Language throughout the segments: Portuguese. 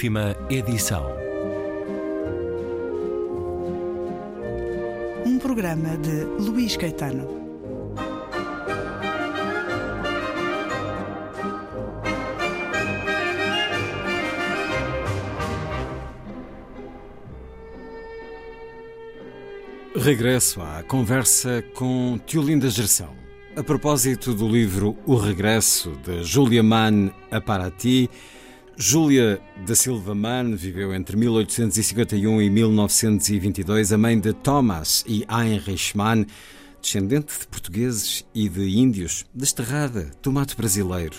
Última edição. Um programa de Luís Caetano. Regresso à conversa com Tiolinda Gerção. A propósito do livro O Regresso, de Julia Mann a Paraty, Júlia da Silva Mann viveu entre 1851 e 1922, a mãe de Thomas e Heinrich Mann, descendente de portugueses e de índios, desterrada do mato brasileiro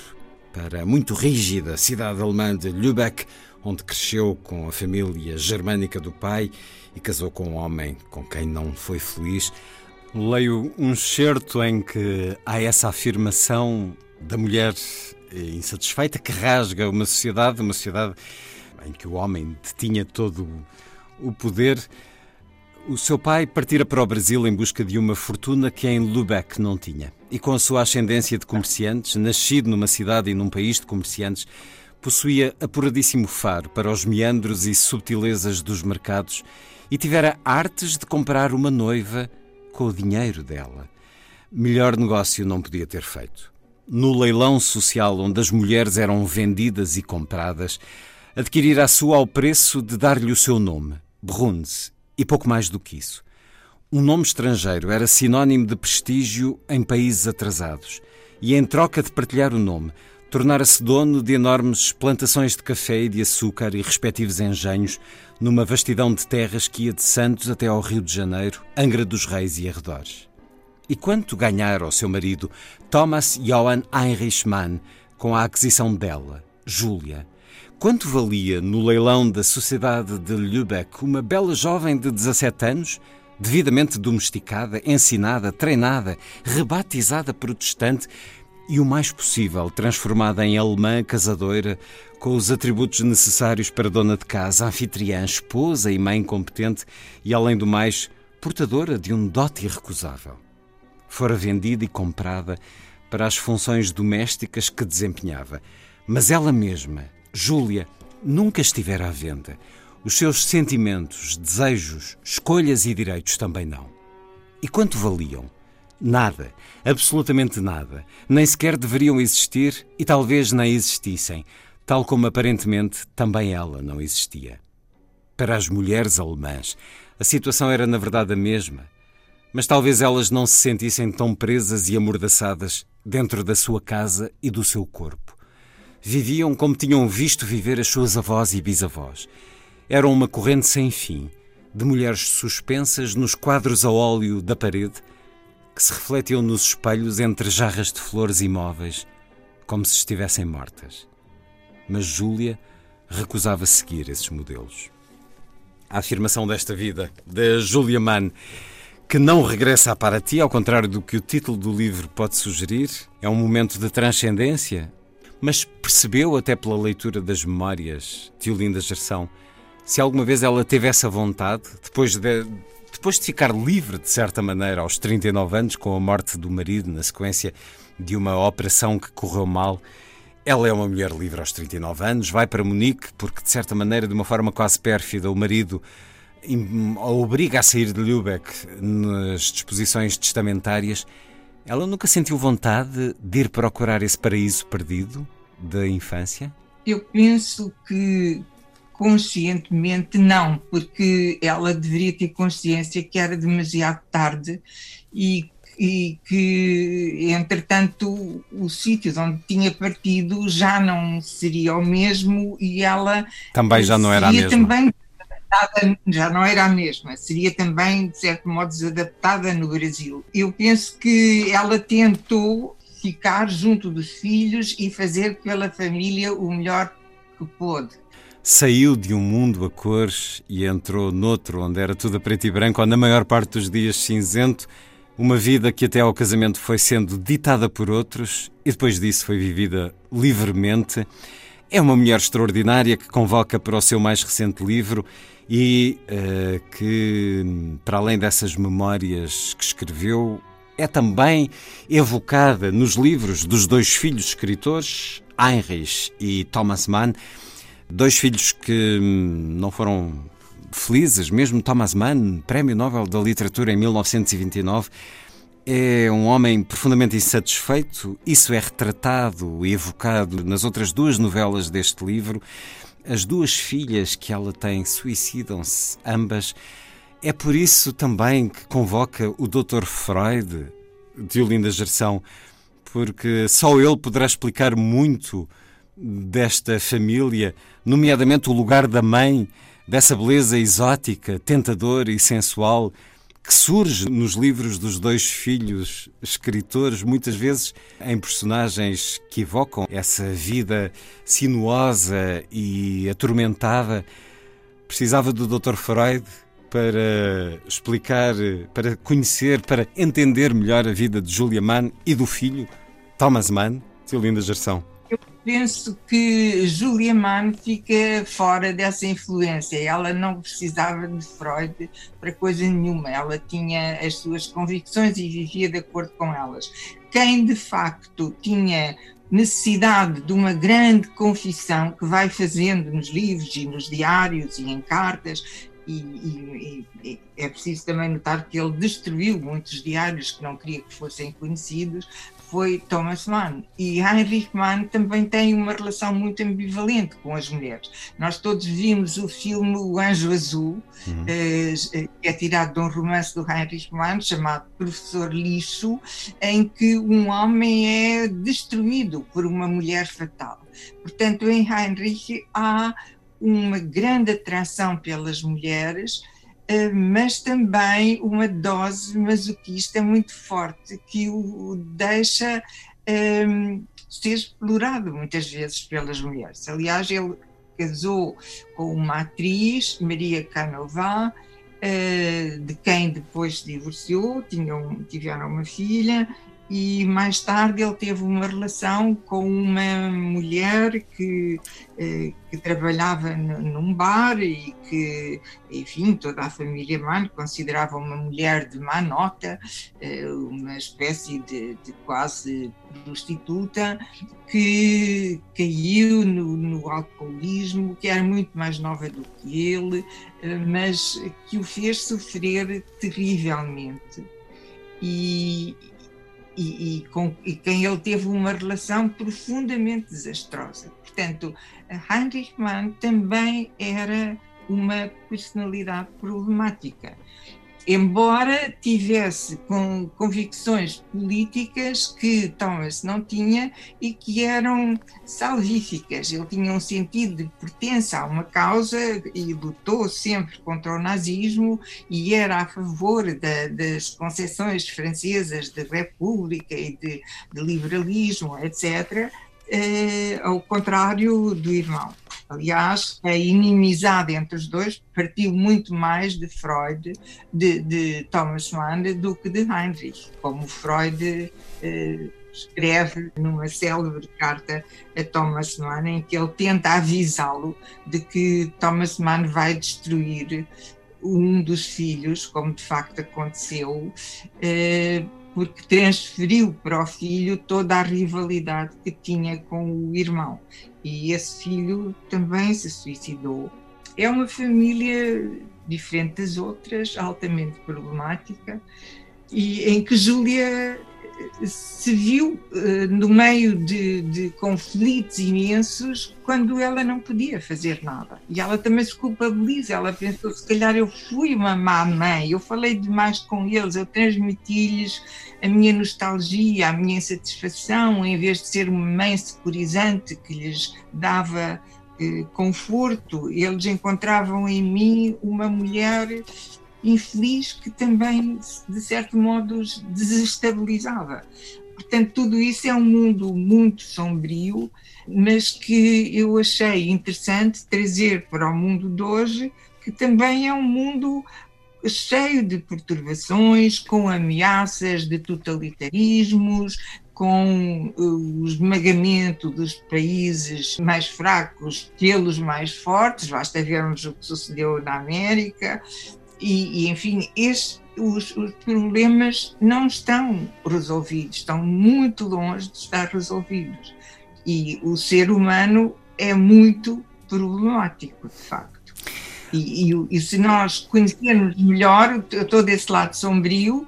para a muito rígida cidade alemã de Lübeck, onde cresceu com a família germânica do pai e casou com um homem com quem não foi feliz. Leio um certo em que há essa afirmação da mulher insatisfeita que rasga uma sociedade, uma sociedade em que o homem detinha todo o poder. O seu pai partira para o Brasil em busca de uma fortuna que em Lubeck não tinha. E com a sua ascendência de comerciantes, nascido numa cidade e num país de comerciantes, possuía apuradíssimo faro para os meandros e subtilezas dos mercados e tivera artes de comprar uma noiva com o dinheiro dela. Melhor negócio não podia ter feito. No leilão social onde as mulheres eram vendidas e compradas, adquirir a sua ao preço de dar-lhe o seu nome, Bruns, e pouco mais do que isso. Um nome estrangeiro era sinónimo de prestígio em países atrasados, e em troca de partilhar o nome, tornara-se dono de enormes plantações de café e de açúcar e respectivos engenhos numa vastidão de terras que ia de Santos até ao Rio de Janeiro, Angra dos Reis e arredores. E quanto ganhara ao seu marido, Thomas Johann Heinrich Mann, com a aquisição dela, Júlia? Quanto valia no leilão da Sociedade de Lübeck uma bela jovem de 17 anos, devidamente domesticada, ensinada, treinada, rebatizada protestante, e o mais possível transformada em alemã casadoira, com os atributos necessários para dona de casa, anfitriã, esposa e mãe competente e, além do mais, portadora de um dote irrecusável. Fora vendida e comprada para as funções domésticas que desempenhava, mas ela mesma, Júlia, nunca estivera à venda. Os seus sentimentos, desejos, escolhas e direitos também não. E quanto valiam? Nada, absolutamente nada. Nem sequer deveriam existir e talvez nem existissem, tal como aparentemente também ela não existia. Para as mulheres alemãs, a situação era na verdade a mesma, mas talvez elas não se sentissem tão presas e amordaçadas dentro da sua casa e do seu corpo. Viviam como tinham visto viver as suas avós e bisavós. Eram uma corrente sem fim, de mulheres suspensas nos quadros a óleo da parede que se refletiam nos espelhos entre jarras de flores imóveis, como se estivessem mortas. Mas Júlia recusava seguir esses modelos. A afirmação desta vida, de Julia Mann, que não regressa para ti, ao contrário do que o título do livro pode sugerir, é um momento de transcendência, mas percebeu até pela leitura das memórias de Olinda Gerção se alguma vez ela teve essa vontade, depois de, depois de ficar livre, de certa maneira, aos 39 anos, com a morte do marido, na sequência de uma operação que correu mal, ela é uma mulher livre aos 39 anos, vai para Munique, porque, de certa maneira, de uma forma quase pérfida, o marido a obriga a sair de Lübeck nas disposições testamentárias. Ela nunca sentiu vontade de ir procurar esse paraíso perdido da infância? Eu penso que conscientemente não, porque ela deveria ter consciência que era demasiado tarde e, e que, entretanto, o sítio de onde tinha partido já não seria o mesmo e ela também já não era a mesma. Também já não era a mesma, seria também, de certo modo, desadaptada no Brasil. Eu penso que ela tentou ficar junto dos filhos e fazer pela família o melhor que pôde saiu de um mundo a cores e entrou noutro onde era tudo a preto e branco, ou na maior parte dos dias cinzento, uma vida que até ao casamento foi sendo ditada por outros e depois disso foi vivida livremente. É uma mulher extraordinária que convoca para o seu mais recente livro e uh, que, para além dessas memórias que escreveu, é também evocada nos livros dos dois filhos escritores, Heinrich e Thomas Mann, Dois filhos que hum, não foram felizes, mesmo. Thomas Mann, Prémio Nobel da Literatura em 1929, é um homem profundamente insatisfeito. Isso é retratado e evocado nas outras duas novelas deste livro. As duas filhas que ela tem suicidam-se ambas. É por isso também que convoca o Dr. Freud, de Olinda Gerção, porque só ele poderá explicar muito desta família, nomeadamente o lugar da mãe, dessa beleza exótica, tentadora e sensual que surge nos livros dos dois filhos escritores, muitas vezes em personagens que evocam essa vida sinuosa e atormentada. Precisava do Dr. Freud para explicar, para conhecer, para entender melhor a vida de Julia Mann e do filho, Thomas Mann, Linda Gerson penso que Julia Mann fica fora dessa influência. Ela não precisava de Freud para coisa nenhuma. Ela tinha as suas convicções e vivia de acordo com elas. Quem de facto tinha necessidade de uma grande confissão que vai fazendo nos livros e nos diários e em cartas e, e, e, é preciso também notar que ele destruiu muitos diários que não queria que fossem conhecidos, foi Thomas Mann. E Heinrich Mann também tem uma relação muito ambivalente com as mulheres. Nós todos vimos o filme O Anjo Azul, uhum. eh, que é tirado de um romance do Heinrich Mann chamado Professor Lixo, em que um homem é destruído por uma mulher fatal. Portanto, em Heinrich há uma grande atração pelas mulheres, eh, mas também uma dose masoquista muito forte que o deixa um, ehm, ser explorado muitas vezes pelas mulheres. Aliás, ele casou com uma atriz, Maria Canova, uh, de quem depois se divorciou, tinham, tiveram uma filha e mais tarde ele teve uma relação com uma mulher que, eh, que trabalhava num bar e que, enfim, toda a família Mann considerava uma mulher de má nota, eh, uma espécie de, de quase prostituta que caiu no, no, alcoolismo, que era muito mais nova do que ele, eh, mas que o fez sofrer terrivelmente. E, e, e, com e quem ele teve uma relação profundamente desastrosa. Portanto, Heinrich Mann também era uma personalidade problemática embora tivesse com convicções políticas que Thomas não tinha e que eram salvíficas. Ele tinha um sentido de pertença a uma causa e lutou sempre contra o nazismo e era a favor da, das concessões francesas de república e de, de liberalismo, etc., eh, ao contrário do irmão. Aliás, a inimizade entre os dois partiu muito mais de Freud, de, de Thomas Mann, do que de Heinrich, como Freud eh, escreve numa célebre carta a Thomas Mann, em que ele tenta avisá-lo de que Thomas Mann vai destruir um dos filhos, como de facto aconteceu, eh, porque transferiu para o filho toda a rivalidade que tinha com o irmão. E esse filho também se suicidou. É uma família diferente das outras, altamente problemática, e em que Júlia se viu uh, no meio de, de, conflitos imensos quando ela não podia fazer nada. E ela também se culpabiliza. Ela pensou: se calhar eu fui uma má mãe, eu falei demais com eles, eu transmiti-lhes a minha nostalgia, a minha insatisfação, em vez de ser uma mãe securizante que lhes dava uh, conforto, eles encontravam em mim uma mulher infeliz que também, de certo modo, os desestabilizava. Portanto, tudo isso é um mundo muito sombrio, mas que eu achei interessante trazer para o mundo de hoje, que também é um mundo cheio de perturbações, com ameaças de totalitarismos, com o esmagamento dos países mais fracos pelos mais fortes, basta vermos o que sucedeu na América, e, e enfim, os, os, problemas não estão resolvidos, estão muito longe de estar resolvidos. E o ser humano é muito problemático, de facto. E, e, e se nós conhecermos melhor todo esse lado sombrio,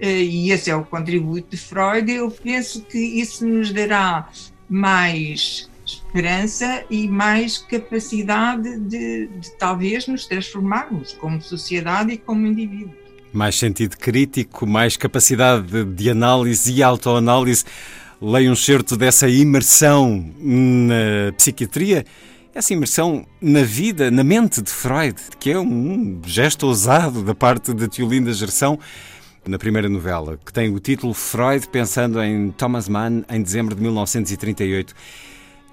eh, e esse é o contributo de Freud, eu penso que isso nos dará mais esperança e mais capacidade de, de talvez nos transformarmos como sociedade e como indivíduos. Mais sentido crítico, mais capacidade de, análise e autoanálise. Leio um certo dessa imersão na psiquiatria, essa imersão na vida, na mente de Freud, que é um gesto ousado da parte de Tiolinda Gerson na primeira novela, que tem o título Freud pensando em Thomas Mann em dezembro de 1938.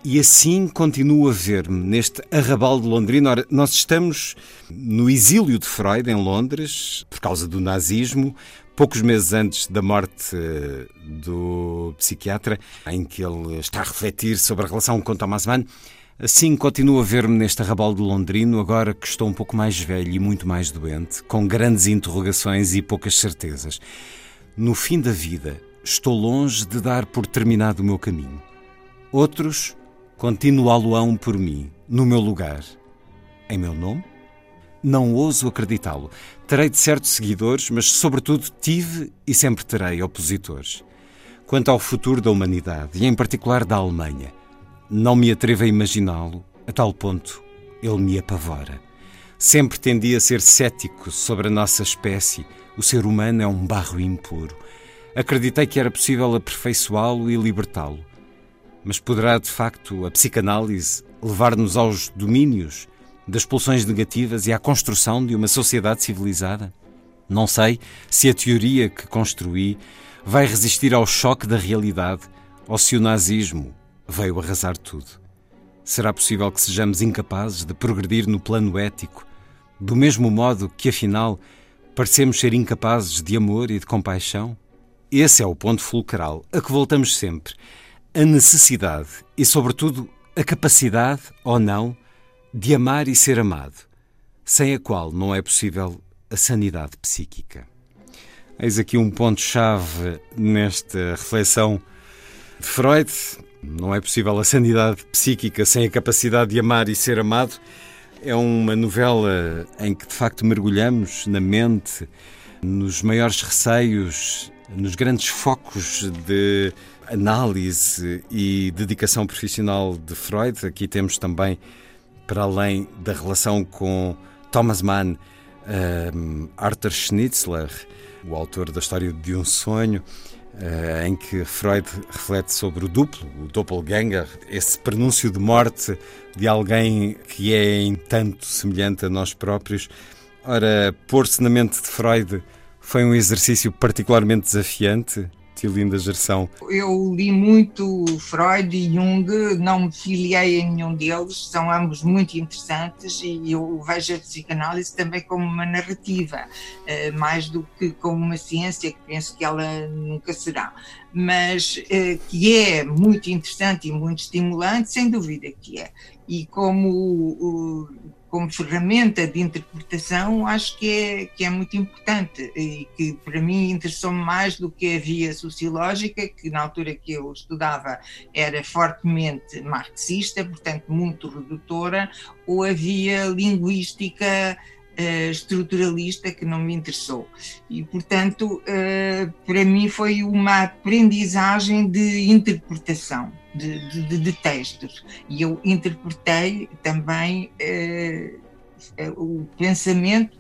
E assim continuo a ver-me neste arrabal de Londrina. Ora, nós estamos no exílio de Freud, em Londres, por causa do nazismo, poucos meses antes da morte eh, do psiquiatra, em que ele está a refletir sobre a relação com Thomas Mann. Assim continuo a ver-me neste arrabal de Londrino, agora que estou um pouco mais velho e muito mais doente, com grandes interrogações e poucas certezas. No fim da vida, estou longe de dar por terminado o meu caminho. Outros continuá-lo-ão por mim, no meu lugar. Em meu nome? Não ouso acreditá-lo. Terei de certos seguidores, mas, sobretudo, tive e sempre terei opositores. Quanto ao futuro da humanidade, e em particular da Alemanha, não me atrevo a imaginá-lo, a tal ponto ele me apavora. Sempre tendi a ser cético sobre a nossa espécie. O ser humano é um barro impuro. Acreditei que era possível aperfeiçoá-lo e libertá-lo. Mas poderá, de facto, a psicanálise levar-nos aos domínios das pulsões negativas e à construção de uma sociedade civilizada? Não sei se a teoria que construí vai resistir ao choque da realidade ou se o nazismo veio arrasar tudo. Será possível que sejamos incapazes de progredir no plano ético, do mesmo modo que, afinal, parecemos ser incapazes de amor e de compaixão? Esse é o ponto fulcral a que voltamos sempre a necessidade e, sobretudo, a capacidade ou não de amar e ser amado, sem a qual não é possível a sanidade psíquica. Eis aqui um ponto-chave nesta reflexão de Freud. Não é possível a sanidade psíquica sem a capacidade de amar e ser amado. É uma novela em que de facto mergulhamos na mente, nos maiores receios, nos grandes focos de análise e dedicação profissional de Freud. Aqui temos também, para além da relação com Thomas Mann, um, Arthur Schnitzler, o autor da história de um sonho, uh, em que Freud reflete sobre o duplo, o doppelganger, esse prenúncio de morte de alguém que é em tanto semelhante a nós próprios. Ora, pôr-se na mente de Freud foi um exercício particularmente desafiante Tiolinda Gerson? Eu li muito Freud e Jung, não me filiei em nenhum deles, são ambos muito interessantes e eu vejo a psicanálise também como uma narrativa, eh, mais do que como uma ciência, que penso que ela nunca será, mas eh, que é muito interessante e muito estimulante, sem dúvida que é. E como como ferramenta de interpretação, acho que é, que é muito importante e que para mim interessou-me mais do que a via sociológica, que na altura que eu estudava era fortemente marxista, portanto muito redutora, ou a via linguística uh, estruturalista que não me interessou. E, portanto, uh, para mim foi uma aprendizagem de interpretação de, de, de textos. E eu interpretei também uh, o pensamento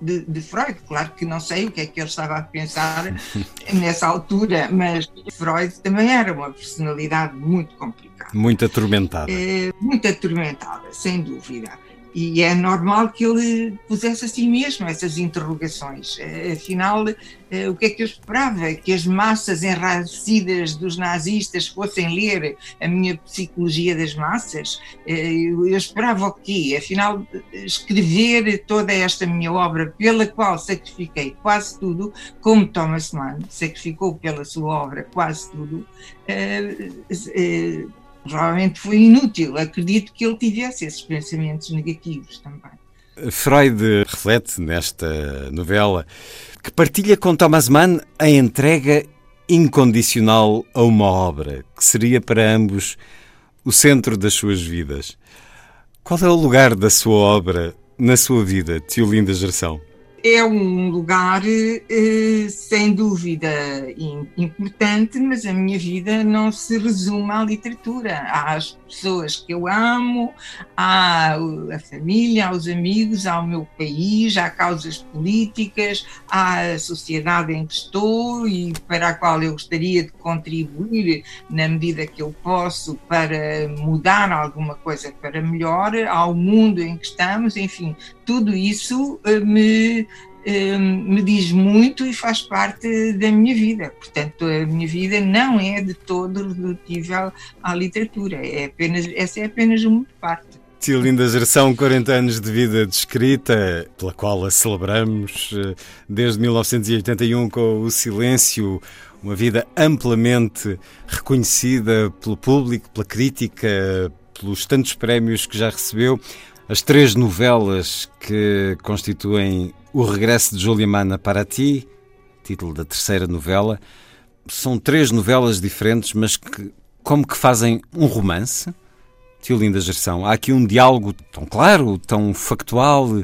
de, de, Freud. Claro que não sei o que é que ele estava a pensar nessa altura, mas Freud também era uma personalidade muito complicada. Muito atormentada. É, muito atormentada, sem dúvida. E é normal que ele pusesse assim mesmo essas interrogações. Eh, afinal, eh, o que é que eu esperava? Que as massas enraivecidas dos nazistas fossem ler a minha psicologia das massas? Eh, eu esperava o quê? Afinal, escrever toda esta minha obra, pela qual sacrifiquei quase tudo, como Thomas Mann sacrificou pela sua obra quase tudo provavelmente foi inútil. Acredito que ele tivesse esses pensamentos negativos também. Freud reflete nesta novela que partilha com Thomas Mann a entrega incondicional a uma obra que seria para ambos o centro das suas vidas. Qual é o lugar da sua obra na sua vida, Tio Linda Gerção? É um lugar, eh, sem dúvida, importante, mas a minha vida não se resume à literatura. Pessoas que eu amo, há a família, há os amigos, há o meu país, há causas políticas, a sociedade em que estou e para a qual eu gostaria de contribuir na medida que eu posso para mudar alguma coisa para melhor, ao mundo em que estamos, enfim, tudo isso eh, me me diz muito e faz parte da minha vida. Portanto, a minha vida não é de todo redutível à literatura. É apenas, essa é apenas uma parte. Tia Linda Gerção, 40 anos de vida descrita, pela qual a celebramos eh, desde 1981 com o Silêncio, uma vida amplamente reconhecida pelo público, pela crítica, pelos tantos prémios que já recebeu. As três novelas que constituem O Regresso de Julia Mana para ti, título da terceira novela, são três novelas diferentes, mas que como que fazem um romance. Tio Linda Gerção, há aqui um diálogo tão claro, tão factual,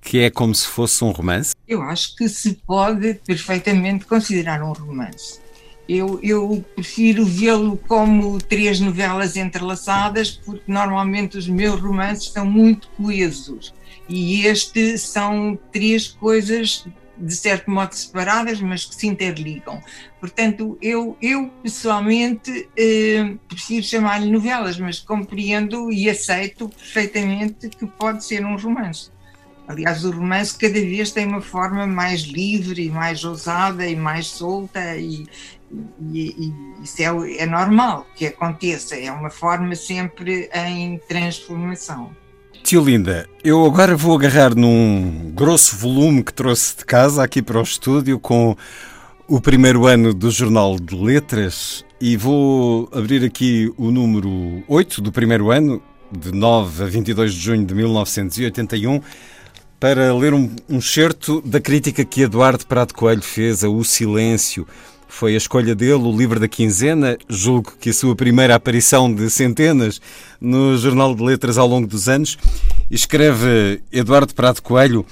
que é como se fosse um romance? Eu acho que se pode perfeitamente considerar um romance. Eu, eu prefiro vê-lo como três novelas entrelaçadas, porque normalmente os meus romances são muito coesos. E este são três coisas, de certo modo, separadas, mas que se interligam. Portanto, eu, eu pessoalmente eh, prefiro chamar-lhe novelas, mas compreendo e aceito perfeitamente que pode ser um romance. Aliás, o romance cada vez tem uma forma mais livre, mais ousada e mais solta, e, e, e isso é, é normal que aconteça, é uma forma sempre em transformação. Tio Linda, eu agora vou agarrar num grosso volume que trouxe de casa aqui para o estúdio com o primeiro ano do Jornal de Letras e vou abrir aqui o número 8 do primeiro ano, de 9 a 22 de junho de 1981 para ler um, um certo da crítica que Eduardo Prado Coelho fez a O Silêncio. Foi a escolha dele, o livro da quinzena, julgo que a sua primeira aparição de centenas no Jornal de Letras ao longo dos anos. Escreve Eduardo Prado Coelho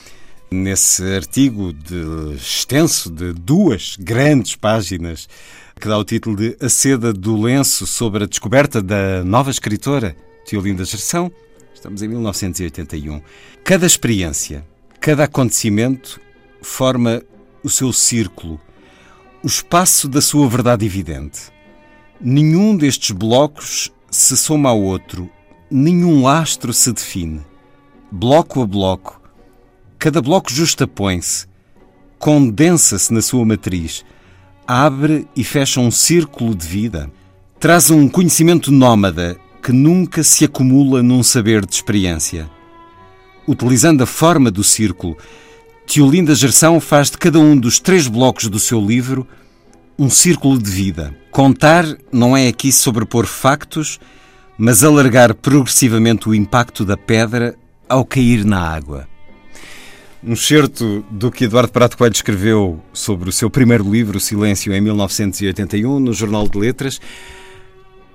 nesse artigo de extenso de duas grandes páginas que dá o título de A Seda do Lenço sobre a descoberta da nova escritora Teolinda Gerção, Estamos em 1981. Cada experiência, cada acontecimento forma o seu círculo, o espaço da sua verdade evidente. Nenhum destes blocos se soma ao outro, nenhum astro se define. Bloco a bloco, cada bloco justapõe-se, condensa-se na sua matriz, abre e fecha um círculo de vida, traz um conhecimento nómada que nunca se acumula num saber de experiência. Utilizando a forma do círculo, Teolinda Gerção faz de cada um dos três blocos do seu livro um círculo de vida. Contar não é aqui sobrepor factos, mas alargar progressivamente o impacto da pedra ao cair na água. Um certo do que Eduardo Prato Coelho escreveu sobre o seu primeiro livro, Silêncio, em 1981, no Jornal de Letras.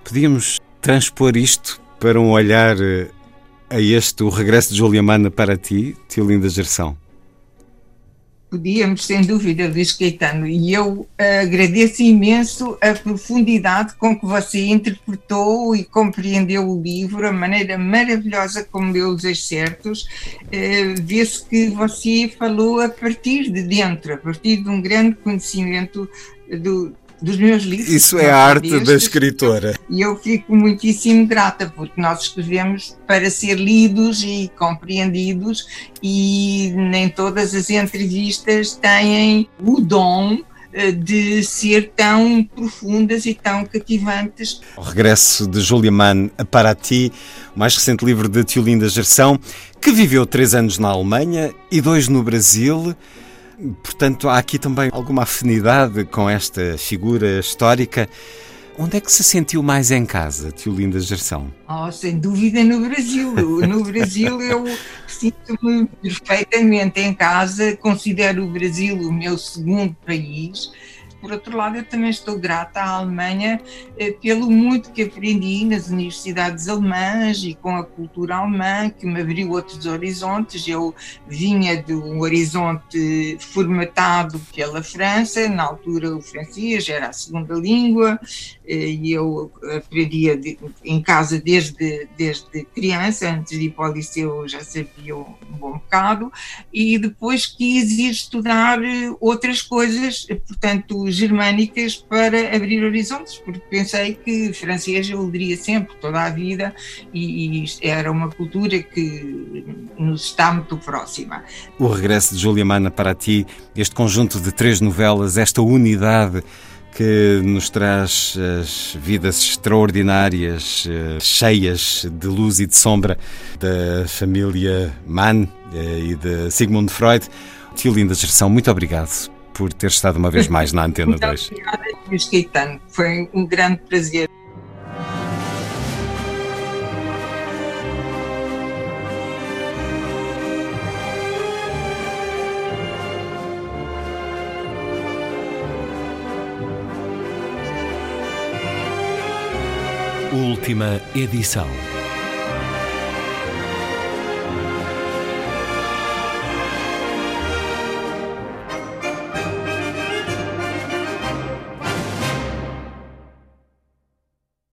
Podíamos transpor isto para um olhar eh, a este, o regresso de Julia Mana para ti, Tio Linda Gerção? Podíamos, sem dúvida, Luís Caetano, e eu agradeço imenso a profundidade com que você interpretou e compreendeu o livro, a maneira maravilhosa como deu os excertos. Uh, Vê-se que você falou a partir de dentro, a partir de um grande conhecimento do, dos meus livros. Isso é a arte da escritora. E eu fico muitíssimo grata, porque nós escrevemos para ser lidos e compreendidos, e nem todas as entrevistas têm o dom eh, de ser tão profundas e tão cativantes. O regresso de Julia Mann a Paraty, o mais recente livro de Tiolinda Gerção, que viveu três anos na Alemanha e dois no Brasil. Portanto, há aqui também alguma afinidade com esta figura histórica. Onde é que se sentiu mais em casa, Tio Linda Gerção? Oh, sem dúvida no Brasil. No Brasil eu sinto-me perfeitamente em casa, considero o Brasil o meu segundo país, por outro lado, eu também estou grata à Alemanha eh, pelo muito que aprendi nas universidades alemãs e com a cultura alemã, que me abriu outros horizontes. Eu vinha de um horizonte formatado pela França, na altura o francês era a segunda língua, eh, e eu aprendia em casa desde, desde criança, antes de ir para o liceu já sabia um bom bocado, e depois quis ir estudar outras coisas, portanto, germânicas, para abrir horizontes, porque pensei que francês eu leria sempre, toda a vida, e, e era uma cultura que nos está muito próxima. O regresso de Julia Mana para ti, este conjunto de três novelas, esta unidade que nos traz as vidas extraordinárias, eh, cheias de luz e de sombra da família Mann eh, e de Sigmund Freud. Tio Linda Gerção, muito obrigado por ter estado uma vez mais na Antena muito 2. Obrigada, Luís Caetano. Foi um grande prazer. Última edição.